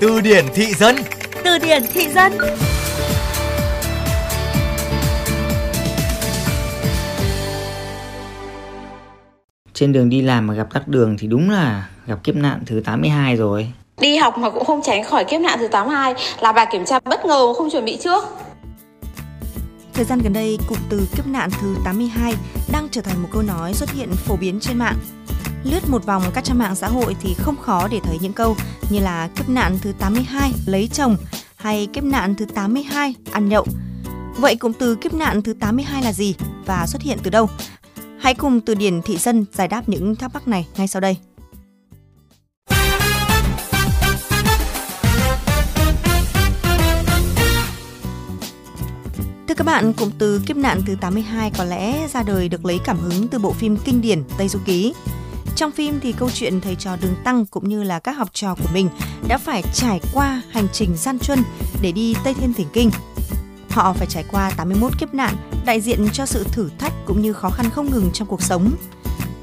Từ điển thị dân Từ điển thị dân Trên đường đi làm mà gặp tắc đường thì đúng là gặp kiếp nạn thứ 82 rồi. Đi học mà cũng không tránh khỏi kiếp nạn thứ 82 là bài kiểm tra bất ngờ không chuẩn bị trước. Thời gian gần đây, cụm từ kiếp nạn thứ 82 đang trở thành một câu nói xuất hiện phổ biến trên mạng. Lướt một vòng các trang mạng xã hội thì không khó để thấy những câu như là kiếp nạn thứ 82 lấy chồng hay kiếp nạn thứ 82 ăn nhậu. Vậy cụm từ kiếp nạn thứ 82 là gì và xuất hiện từ đâu? Hãy cùng từ điển thị dân giải đáp những thắc mắc này ngay sau đây. Thưa các bạn, cụm từ kiếp nạn thứ 82 có lẽ ra đời được lấy cảm hứng từ bộ phim kinh điển Tây Du Ký. Trong phim thì câu chuyện thầy trò Đường Tăng cũng như là các học trò của mình đã phải trải qua hành trình gian truân để đi Tây Thiên Thỉnh Kinh. Họ phải trải qua 81 kiếp nạn, đại diện cho sự thử thách cũng như khó khăn không ngừng trong cuộc sống.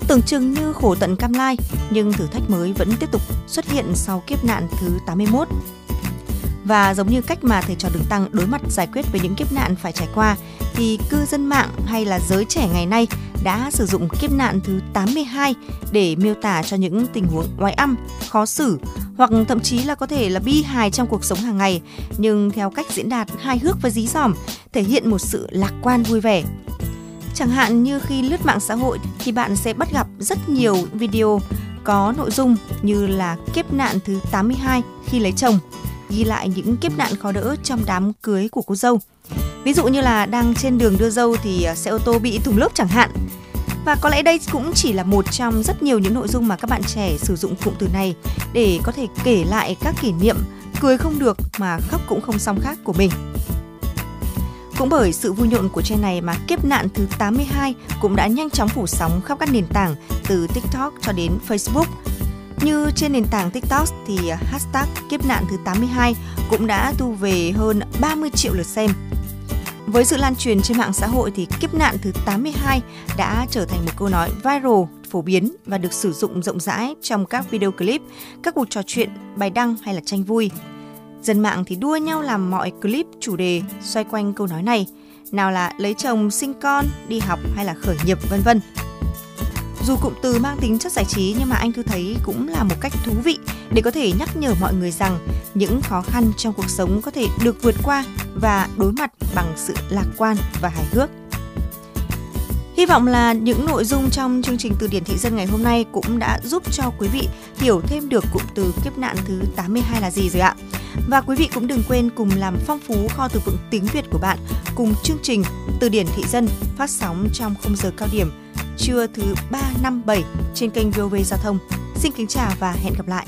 Tưởng chừng như khổ tận cam lai, nhưng thử thách mới vẫn tiếp tục xuất hiện sau kiếp nạn thứ 81. Và giống như cách mà thầy trò Đường Tăng đối mặt giải quyết với những kiếp nạn phải trải qua, thì cư dân mạng hay là giới trẻ ngày nay đã sử dụng kiếp nạn thứ 82 để miêu tả cho những tình huống oái âm, khó xử hoặc thậm chí là có thể là bi hài trong cuộc sống hàng ngày nhưng theo cách diễn đạt hài hước và dí dỏm, thể hiện một sự lạc quan vui vẻ. Chẳng hạn như khi lướt mạng xã hội thì bạn sẽ bắt gặp rất nhiều video có nội dung như là kiếp nạn thứ 82 khi lấy chồng, ghi lại những kiếp nạn khó đỡ trong đám cưới của cô dâu. Ví dụ như là đang trên đường đưa dâu thì à, xe ô tô bị thủng lốp chẳng hạn. Và có lẽ đây cũng chỉ là một trong rất nhiều những nội dung mà các bạn trẻ sử dụng cụm từ này để có thể kể lại các kỷ niệm cười không được mà khóc cũng không xong khác của mình. Cũng bởi sự vui nhộn của trend này mà kiếp nạn thứ 82 cũng đã nhanh chóng phủ sóng khắp các nền tảng từ TikTok cho đến Facebook. Như trên nền tảng TikTok thì à, hashtag kiếp nạn thứ 82 cũng đã thu về hơn 30 triệu lượt xem. Với sự lan truyền trên mạng xã hội thì kiếp nạn thứ 82 đã trở thành một câu nói viral phổ biến và được sử dụng rộng rãi trong các video clip, các cuộc trò chuyện, bài đăng hay là tranh vui. Dân mạng thì đua nhau làm mọi clip chủ đề xoay quanh câu nói này, nào là lấy chồng, sinh con, đi học hay là khởi nghiệp vân vân. Dù cụm từ mang tính chất giải trí, nhưng mà anh Thư thấy cũng là một cách thú vị để có thể nhắc nhở mọi người rằng những khó khăn trong cuộc sống có thể được vượt qua và đối mặt bằng sự lạc quan và hài hước. Hy vọng là những nội dung trong chương trình Từ điển thị dân ngày hôm nay cũng đã giúp cho quý vị hiểu thêm được cụm từ kiếp nạn thứ 82 là gì rồi ạ. Và quý vị cũng đừng quên cùng làm phong phú kho từ vựng tiếng Việt của bạn cùng chương trình Từ điển thị dân phát sóng trong khung giờ cao điểm trưa thứ 357 trên kênh VOV Giao thông. Xin kính chào và hẹn gặp lại.